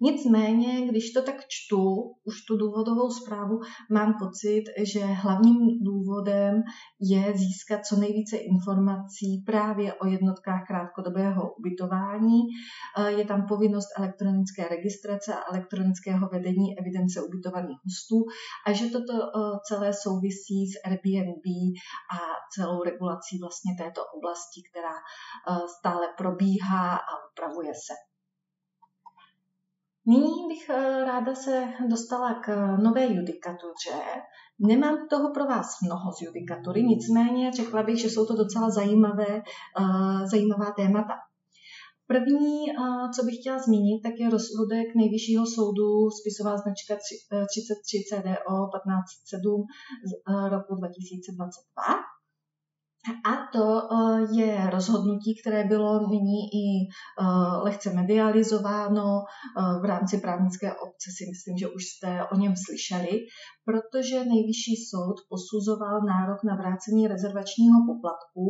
Nicméně, když to tak čtu, už tu důvodovou zprávu, mám pocit, že hlavním důvodem je získat co nejvíce informací právě o jednotkách krátkodobého ubytování. Je tam povinnost elektronické registrace a elektronického vedení evidence ubytovaných hostů a že toto celé souvisí s Airbnb a celou regulací vlastně této oblasti, která stále probíhá a upravuje se. Nyní bych eh, ráda se dostala k eh, nové judikatuře. Nemám toho pro vás mnoho z judikatury, nicméně řekla bych, že jsou to docela zajímavé, eh, zajímavá témata. První, co bych chtěla zmínit, tak je rozsudek Nejvyššího soudu spisová značka 33 CDO 1507 z roku 2022 a to eh, je rozhodnutí, které bylo nyní i eh, lehce medializováno eh, v rámci právnické obce, si myslím, že už jste o něm slyšeli, protože nejvyšší soud posuzoval nárok na vrácení rezervačního poplatku,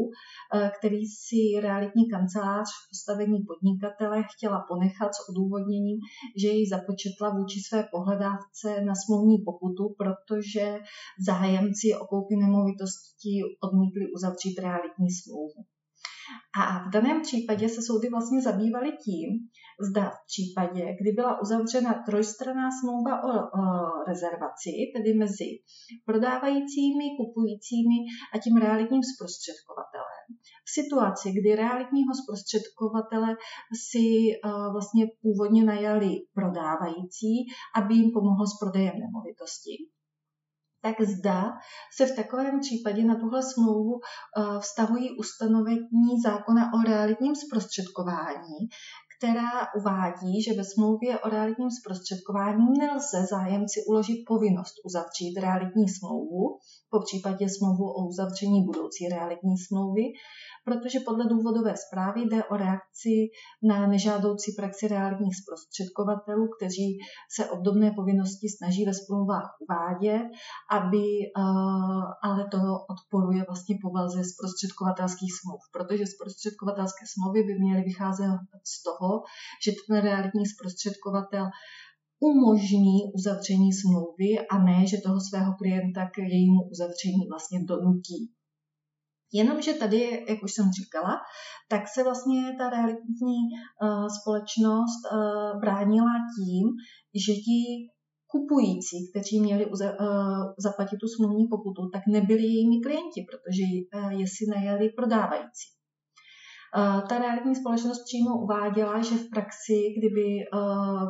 který si realitní kancelář v postavení podnikatele chtěla ponechat s odůvodněním, že ji započetla vůči své pohledávce na smluvní pokutu, protože zájemci o koupě nemovitosti odmítli uzavřít uzavřít realitní smlouvu. A v daném případě se soudy vlastně zabývaly tím, zda v případě, kdy byla uzavřena trojstraná smlouva o, o rezervaci, tedy mezi prodávajícími, kupujícími a tím realitním zprostředkovatelem. V situaci, kdy realitního zprostředkovatele si uh, vlastně původně najali prodávající, aby jim pomohl s prodejem nemovitosti, tak zda se v takovém případě na tuhle smlouvu eh, vztahují ustanovení zákona o realitním zprostředkování, která uvádí, že ve smlouvě o realitním zprostředkování nelze zájemci uložit povinnost uzavřít realitní smlouvu, po případě smlouvu o uzavření budoucí realitní smlouvy, protože podle důvodové zprávy jde o reakci na nežádoucí praxi realitních zprostředkovatelů, kteří se obdobné povinnosti snaží ve smlouvách uvádět, aby eh, ale to odporuje vlastně povaze zprostředkovatelských smluv, protože zprostředkovatelské smlouvy by měly vycházet z toho, že ten realitní zprostředkovatel umožní uzavření smlouvy a ne, že toho svého klienta k jejímu uzavření vlastně donutí. Jenomže tady, jak už jsem říkala, tak se vlastně ta realitní uh, společnost uh, bránila tím, že ti kupující, kteří měli uh, zaplatit tu smluvní pokutu, tak nebyli jejími klienti, protože uh, je si najali prodávající. Eh, ta realitní společnost přímo uváděla, že v praxi, kdyby eh,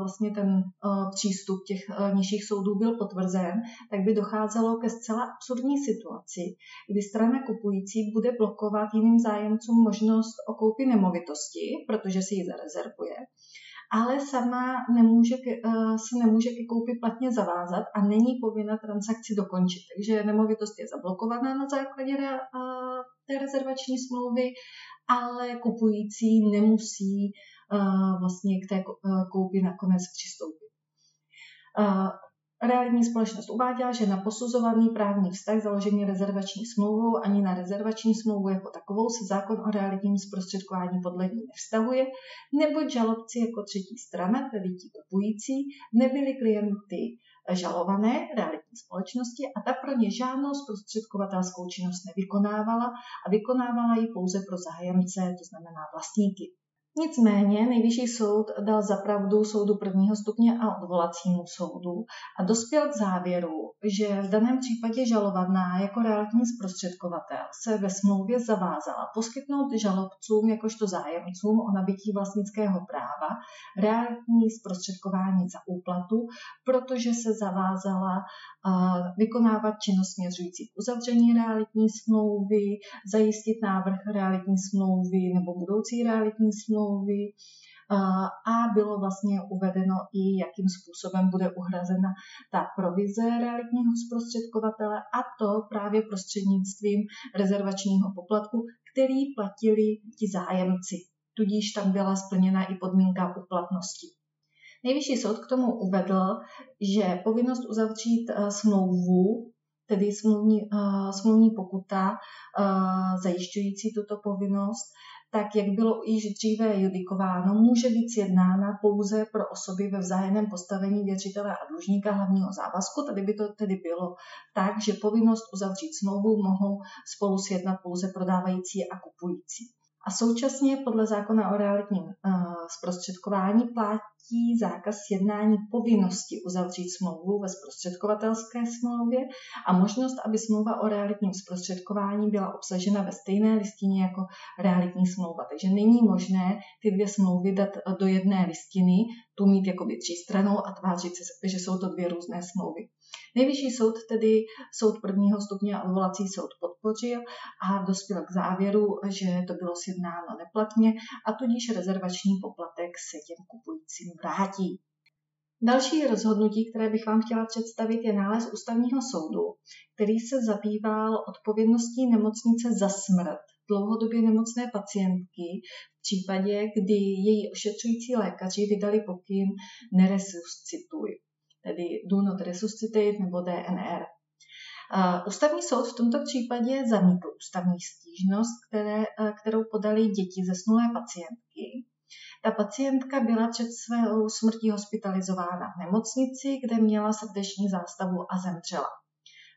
vlastně ten eh, přístup těch nižších soudů byl potvrzen, tak by docházelo ke zcela absurdní situaci, kdy strana kupující bude blokovat jiným zájemcům možnost o koupi nemovitosti, protože si ji zarezervuje, ale sama nemůže se nemůže ke koupi platně zavázat a není povinna transakci dokončit. Takže nemovitost je zablokovaná na základě té rezervační smlouvy ale kupující nemusí uh, vlastně k té uh, koupi nakonec přistoupit. Uh, Realitní společnost uváděla, že na posuzovaný právní vztah založený rezervační smlouvou ani na rezervační smlouvu jako takovou se zákon o realitním zprostředkování podle ní nevztahuje, neboť žalobci jako třetí strana, tedy ti kupující, nebyli klienty žalované realitní společnosti a ta pro ně žádnou zprostředkovatelskou činnost nevykonávala a vykonávala ji pouze pro zájemce, to znamená vlastníky. Nicméně nejvyšší soud dal zapravdu soudu prvního stupně a odvolacímu soudu a dospěl k závěru, že v daném případě žalovaná jako realitní zprostředkovatel se ve smlouvě zavázala poskytnout žalobcům jakožto zájemcům o nabití vlastnického práva realitní zprostředkování za úplatu, protože se zavázala vykonávat činnost směřující k uzavření realitní smlouvy, zajistit návrh realitní smlouvy nebo budoucí realitní smlouvy a bylo vlastně uvedeno i, jakým způsobem bude uhrazena ta provize realitního zprostředkovatele a to právě prostřednictvím rezervačního poplatku, který platili ti zájemci. Tudíž tam byla splněna i podmínka uplatnosti. Nejvyšší soud k tomu uvedl, že povinnost uzavřít eh, smlouvu, tedy smluvní, uh, smluvní pokuta uh, zajišťující tuto povinnost, tak jak bylo již dříve judikováno, může být sjednána pouze pro osoby ve vzájemném postavení věřitele a dlužníka hlavního závazku. Tady by to tedy bylo tak, že povinnost uzavřít smlouvu mohou spolu sjednat pouze prodávající a kupující. A současně podle zákona o realitním uh, zprostředkování platí zákaz jednání povinnosti uzavřít smlouvu ve zprostředkovatelské smlouvě a možnost, aby smlouva o realitním zprostředkování byla obsažena ve stejné listině jako realitní smlouva. Takže není možné ty dvě smlouvy dát do jedné listiny, tu mít jakoby třístranou a tvářit se, že jsou to dvě různé smlouvy. Nejvyšší soud tedy soud prvního stupně a odvolací soud podpořil a dospěl k závěru, že to bylo sjednáno neplatně a tudíž rezervační poplatek se těm kupujícím vrátí. Další rozhodnutí, které bych vám chtěla představit, je nález ústavního soudu, který se zabýval odpovědností nemocnice za smrt dlouhodobě nemocné pacientky v případě, kdy její ošetřující lékaři vydali pokyn neresuscituj tedy Do Not Resuscitate nebo DNR. Ústavní soud v tomto případě zamítl ústavní stížnost, které, kterou podali děti zesnulé pacientky. Ta pacientka byla před svou smrtí hospitalizována v nemocnici, kde měla srdeční zástavu a zemřela.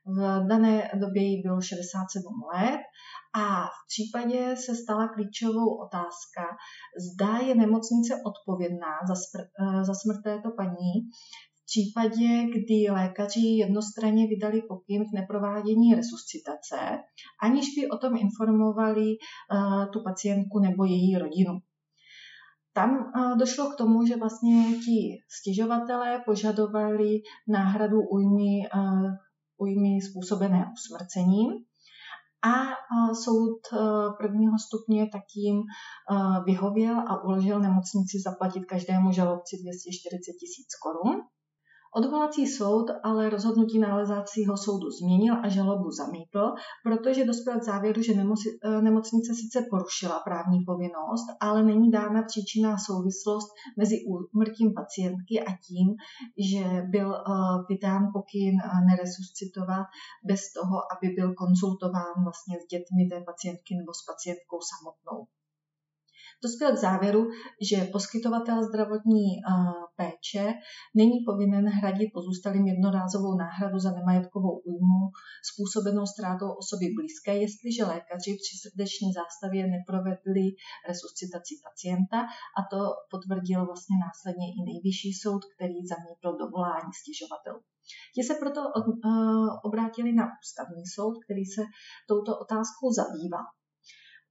V dané době jí bylo 67 let a v případě se stala klíčovou otázka, zda je nemocnice odpovědná za, smrt, za smrt této paní případě, kdy lékaři jednostranně vydali pokyn k neprovádění resuscitace, aniž by o tom informovali uh, tu pacientku nebo její rodinu. Tam uh, došlo k tomu, že vlastně ti stěžovatelé požadovali náhradu újmy, uh, újmy způsobené usmrcením a soud prvního stupně tak jim vyhověl a uložil nemocnici zaplatit každému žalobci 240 tisíc korun. Odvolací soud ale rozhodnutí nálezácího soudu změnil a žalobu zamítl, protože dospěl k závěru, že eh, nemocnice sice porušila právní povinnost, ale není dána příčinná souvislost mezi úmrtím pacientky a tím, že byl eh, vydán pokyn eh, neresuscitovat bez toho, aby byl konzultován vlastně s dětmi té pacientky nebo s pacientkou samotnou dospěl k závěru, že poskytovatel zdravotní péče není povinen hradit pozůstalým jednorázovou náhradu za nemajetkovou újmu způsobenou ztrátou osoby blízké, jestliže lékaři při srdeční zástavě neprovedli resuscitaci pacienta a to potvrdil vlastně následně i nejvyšší soud, který zamítl dovolání stěžovatelů. Ti se proto obrátili na ústavní soud, který se touto otázkou zabýval.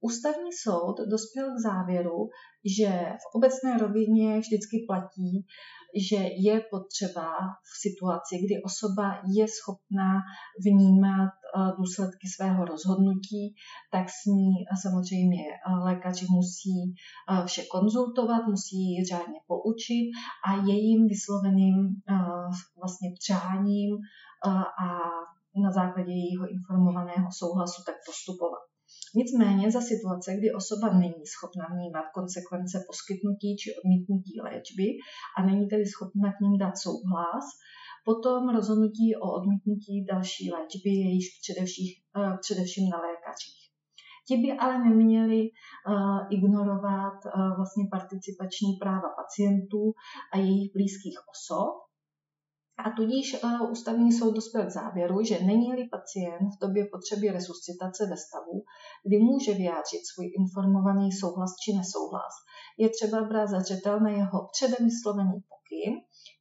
Ústavní soud dospěl k závěru, že v obecné rovině vždycky platí, že je potřeba v situaci, kdy osoba je schopná vnímat eh, důsledky svého rozhodnutí, tak s ní samozřejmě lékaři musí eh, vše konzultovat, musí ji řádně poučit a jejím vysloveným eh, vlastně přáním a na základě jejího informovaného souhlasu tak postupovat. Nicméně za situace, kdy osoba není schopna vnímat konsekvence poskytnutí či odmítnutí léčby a není tedy schopna k ním dát souhlas, potom rozhodnutí o odmítnutí další léčby je již především, uh, především na lékařích. Ti by ale neměli uh, ignorovat uh, vlastně participační práva pacientů a jejich blízkých osob, a tudíž uh, ústavní soud dospěl k závěru, že není-li pacient v době potřeby resuscitace ve stavu, kdy může vyjádřit svůj informovaný souhlas či nesouhlas, je třeba brát zřetel na jeho předem vyslovený pokyn,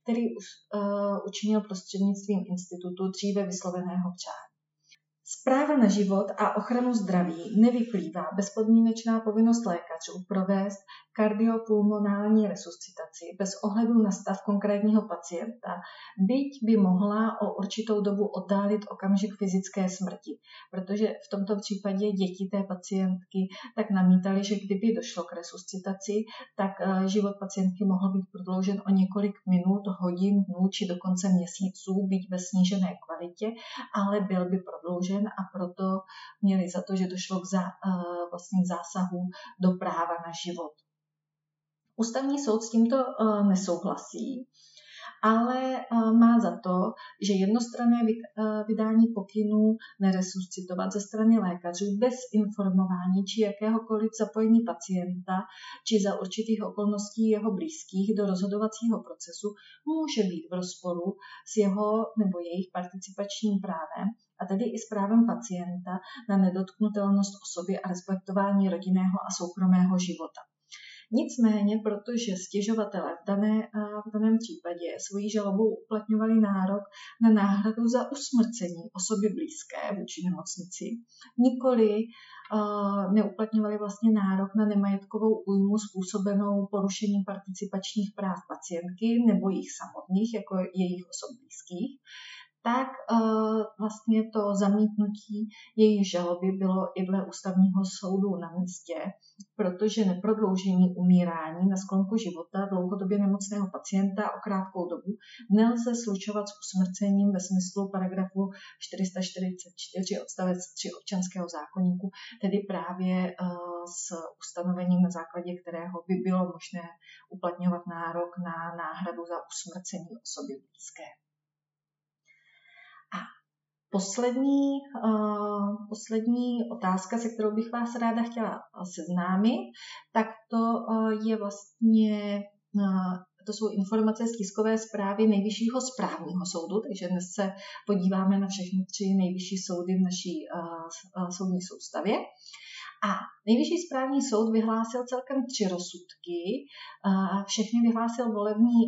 který už uh, učinil prostřednictvím institutu dříve vysloveného přání. Zpráva na život a ochranu zdraví nevyplývá bezpodmínečná povinnost lékařů provést kardiopulmonální resuscitaci bez ohledu na stav konkrétního pacienta, byť by mohla o určitou dobu oddálit okamžik fyzické smrti, protože v tomto případě děti té pacientky tak namítali, že kdyby došlo k resuscitaci, tak eh, život pacientky mohl být prodloužen o několik minut, hodin, dnů či dokonce měsíců, byť ve snížené kvalitě, ale byl by prodloužen a proto měli za to, že došlo k, zá, eh, vlastně k zásahu do práva na život. Ústavní soud s tímto eh, nesouhlasí, ale eh, má za to, že jednostranné eh, vydání pokynů neresuscitovat ze strany lékařů bez informování či jakéhokoliv zapojení pacienta či za určitých okolností jeho blízkých do rozhodovacího procesu může být v rozporu s jeho nebo jejich participačním právem a tedy i s právem pacienta na nedotknutelnost osoby a respektování rodinného a soukromého života. Nicméně, protože stěžovatele v, dané, v daném případě svojí žalobou uplatňovali nárok na náhradu za usmrcení osoby blízké vůči nemocnici, nikoli neuplatňovali vlastně nárok na nemajetkovou újmu způsobenou porušením participačních práv pacientky nebo jich samotných, jako jejich osob blízkých, tak uh, vlastně to zamítnutí jejich žaloby bylo i dle ústavního soudu na místě, protože neprodloužení umírání na sklonku života dlouhodobě nemocného pacienta o krátkou dobu nelze slučovat s usmrcením ve smyslu paragrafu 444 odstavec 3 občanského zákonníku, tedy právě uh, s ustanovením, na základě kterého by bylo možné uplatňovat nárok na náhradu za usmrcení osoby blízké. Poslední, uh, poslední otázka, se kterou bych vás ráda chtěla seznámit, tak to uh, je vlastně uh, to jsou informace z tiskové zprávy Nejvyššího správního soudu, takže dnes se podíváme na všechny tři nejvyšší soudy v naší uh, soudní soustavě. A nejvyšší správní soud vyhlásil celkem tři rozsudky, všechny vyhlásil volební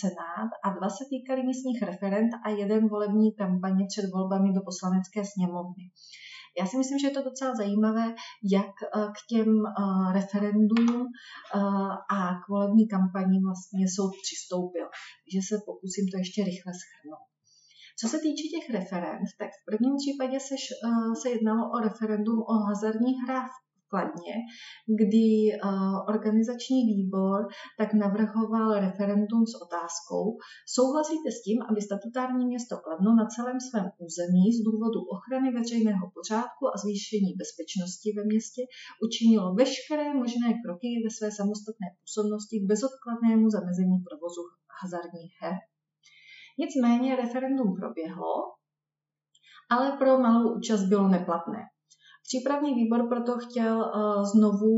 senát a dva se týkaly místních referent a jeden volební kampaně před volbami do poslanecké sněmovny. Já si myslím, že je to docela zajímavé, jak k těm referendům a k volební kampani vlastně soud přistoupil. Takže se pokusím to ještě rychle schrnout. Co se týče těch referend, tak v prvním případě se, uh, se jednalo o referendum o hazardních hrách Kladně, kdy uh, organizační výbor tak navrhoval referendum s otázkou, souhlasíte s tím, aby statutární město Kladno na celém svém území z důvodu ochrany veřejného pořádku a zvýšení bezpečnosti ve městě učinilo veškeré možné kroky ve své samostatné působnosti k bezodkladnému zamezení provozu hazardních her. Nicméně referendum proběhlo, ale pro malou účast bylo neplatné. Přípravný výbor proto chtěl uh, znovu,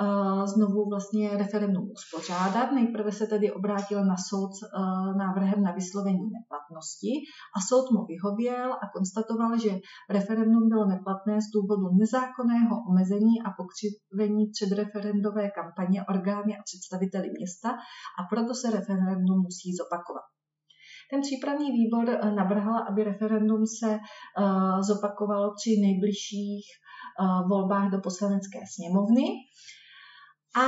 uh, znovu vlastně referendum uspořádat. Nejprve se tedy obrátil na soud s uh, návrhem na vyslovení neplatnosti a soud mu vyhověl a konstatoval, že referendum bylo neplatné z důvodu nezákonného omezení a pokřivení předreferendové kampaně orgány a představiteli města a proto se referendum musí zopakovat. Ten přípravný výbor eh, navrhl, aby referendum se eh, zopakovalo při nejbližších eh, volbách do poslanecké sněmovny. A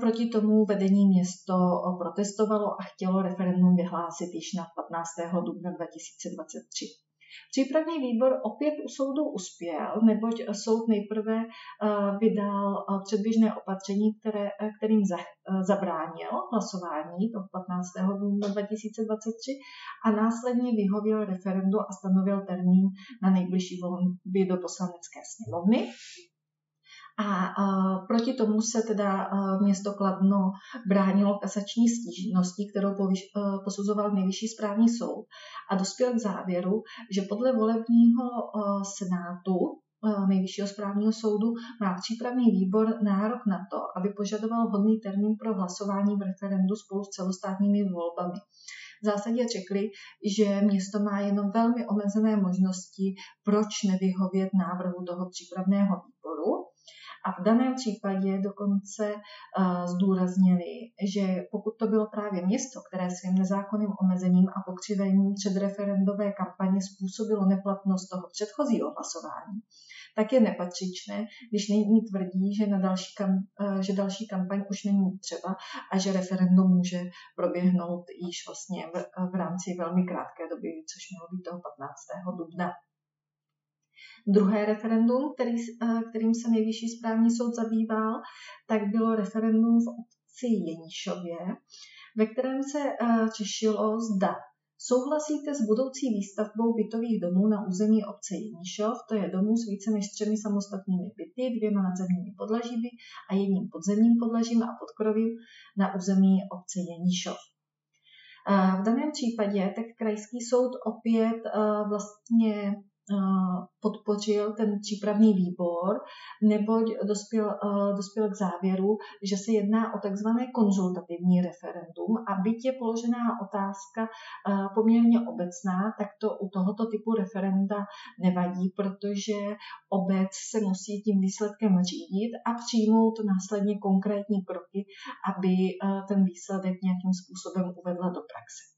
proti tomu vedení město protestovalo a chtělo referendum vyhlásit již na 15. dubna 2023. Přípravný výbor opět u soudu uspěl, neboť soud nejprve eh, vydal eh, předběžné opatření, které, eh, kterým zabránil hlasování toho 15. dubna 2023 a následně vyhověl referendu a stanovil termín na nejbližší volby do poslanecké sněmovny. A proti tomu se teda uh, město Kladno bránilo kasační stížností, kterou uh, posuzoval nejvyšší správní soud a dospěl k závěru, že podle volebního uh, senátu nejvyššího správního soudu má přípravný výbor nárok na to, aby požadoval hodný termín pro hlasování v referendu spolu s celostátními volbami. V zásadě řekli, že město má jenom velmi omezené možnosti, proč nevyhovět návrhu toho přípravného výboru. A v daném případě dokonce uh, zdůraznili, že pokud to bylo právě město, které svým nezákonným omezením a pokřivením předreferendové kampaně způsobilo neplatnost toho předchozího hlasování, tak je nepatřičné, když nyní tvrdí, že, na další, kam, uh, že další kampaň už není třeba a že referendum může proběhnout již vlastně v, v rámci velmi krátké doby, což mělo být toho 15. dubna. Druhé referendum, který, eh, kterým se nejvyšší správní soud zabýval, tak bylo referendum v obci Jeníšově, ve kterém se eh, řešilo, zda Souhlasíte s budoucí výstavbou bytových domů na území obce Jeníšov, to je domů s více než třemi samostatnými byty, dvěma nadzemními podlažími a jedním podzemním podlažím a podkrovím na území obce Jeníšov. Eh, v daném případě tak krajský soud opět vlastně podpořil ten přípravný výbor, neboť dospěl, dospěl k závěru, že se jedná o takzvané konzultativní referendum a byť je položená otázka poměrně obecná, tak to u tohoto typu referenda nevadí, protože obec se musí tím výsledkem řídit a přijmout následně konkrétní kroky, aby ten výsledek nějakým způsobem uvedla do praxe.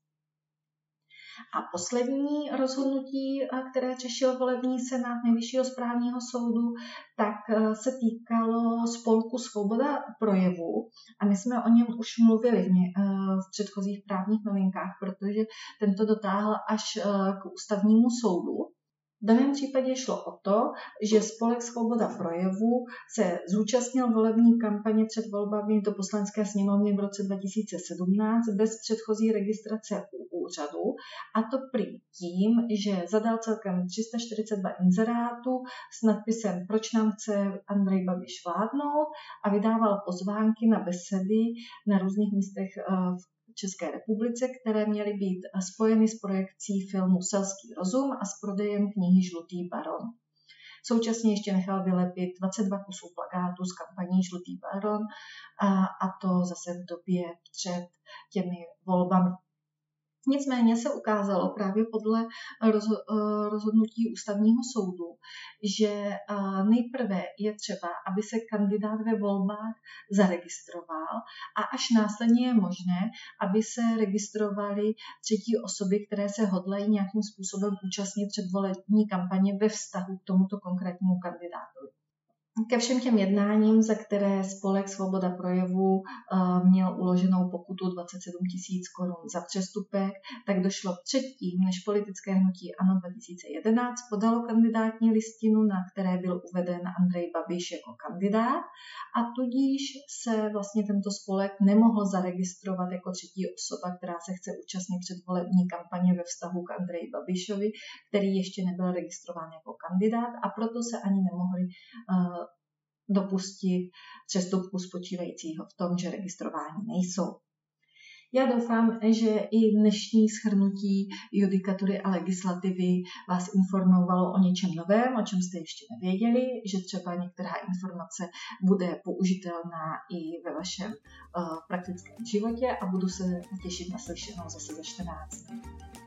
A poslední rozhodnutí, eh, které řešil volební senát Nejvyššího správního soudu, tak eh, se týkalo spolku Svoboda projevu. A my jsme o něm už mluvili v, eh, v předchozích právních novinkách, protože tento dotáhl až k ústavnímu soudu. V daném případě šlo o to, že Spolek Svoboda projevu se zúčastnil volební kampaně před volbami do poslanecké sněmovny v roce 2017 bez předchozí registrace u úřadu a to prý tím, že zadal celkem 342 inzerátů s nadpisem Proč nám chce Andrej Babiš vládnout? a vydával pozvánky na besedy na různých místech eh, v České republice, které měly být spojeny s projekcí filmu Selský rozum a s prodejem knihy Žlutý baron. Současně ještě nechal vylepit 22 kusů plakátů s kampaní Žlutý baron a, a to zase v době před těmi volbami. Nicméně se ukázalo právě podle eh, rozhodnutí ústavního soudu, že eh, nejprve je třeba, aby se kandidát ve volbách zaregistroval a až následně je možné, aby se registrovaly třetí osoby, které se hodlají nějakým způsobem účastnit předvolební kampaně ve vztahu k tomuto konkrétnímu kandidátovi. Ke všem těm jednáním, za které spolek Svoboda projevu eh, měl uloženou pokutu 27 tisíc korun za přestupek, tak došlo předtím, než politické hnutí ANO 2011 podalo kandidátní listinu, na které byl uveden Andrej Babiš jako kandidát a tudíž se vlastně tento spolek nemohl zaregistrovat jako třetí osoba, která se chce účastnit předvolební kampaně ve vztahu k Andreji Babišovi, který ještě nebyl registrován jako kandidát a proto se ani nemohli uh, dopustit přestupku spočívajícího v tom, že registrování nejsou. Já doufám, že i dnešní schrnutí judikatury a legislativy vás informovalo o něčem novém, o čem jste ještě nevěděli, že třeba některá informace bude použitelná i ve vašem uh, praktickém životě a budu se těšit na slyšenou zase za 14 dní.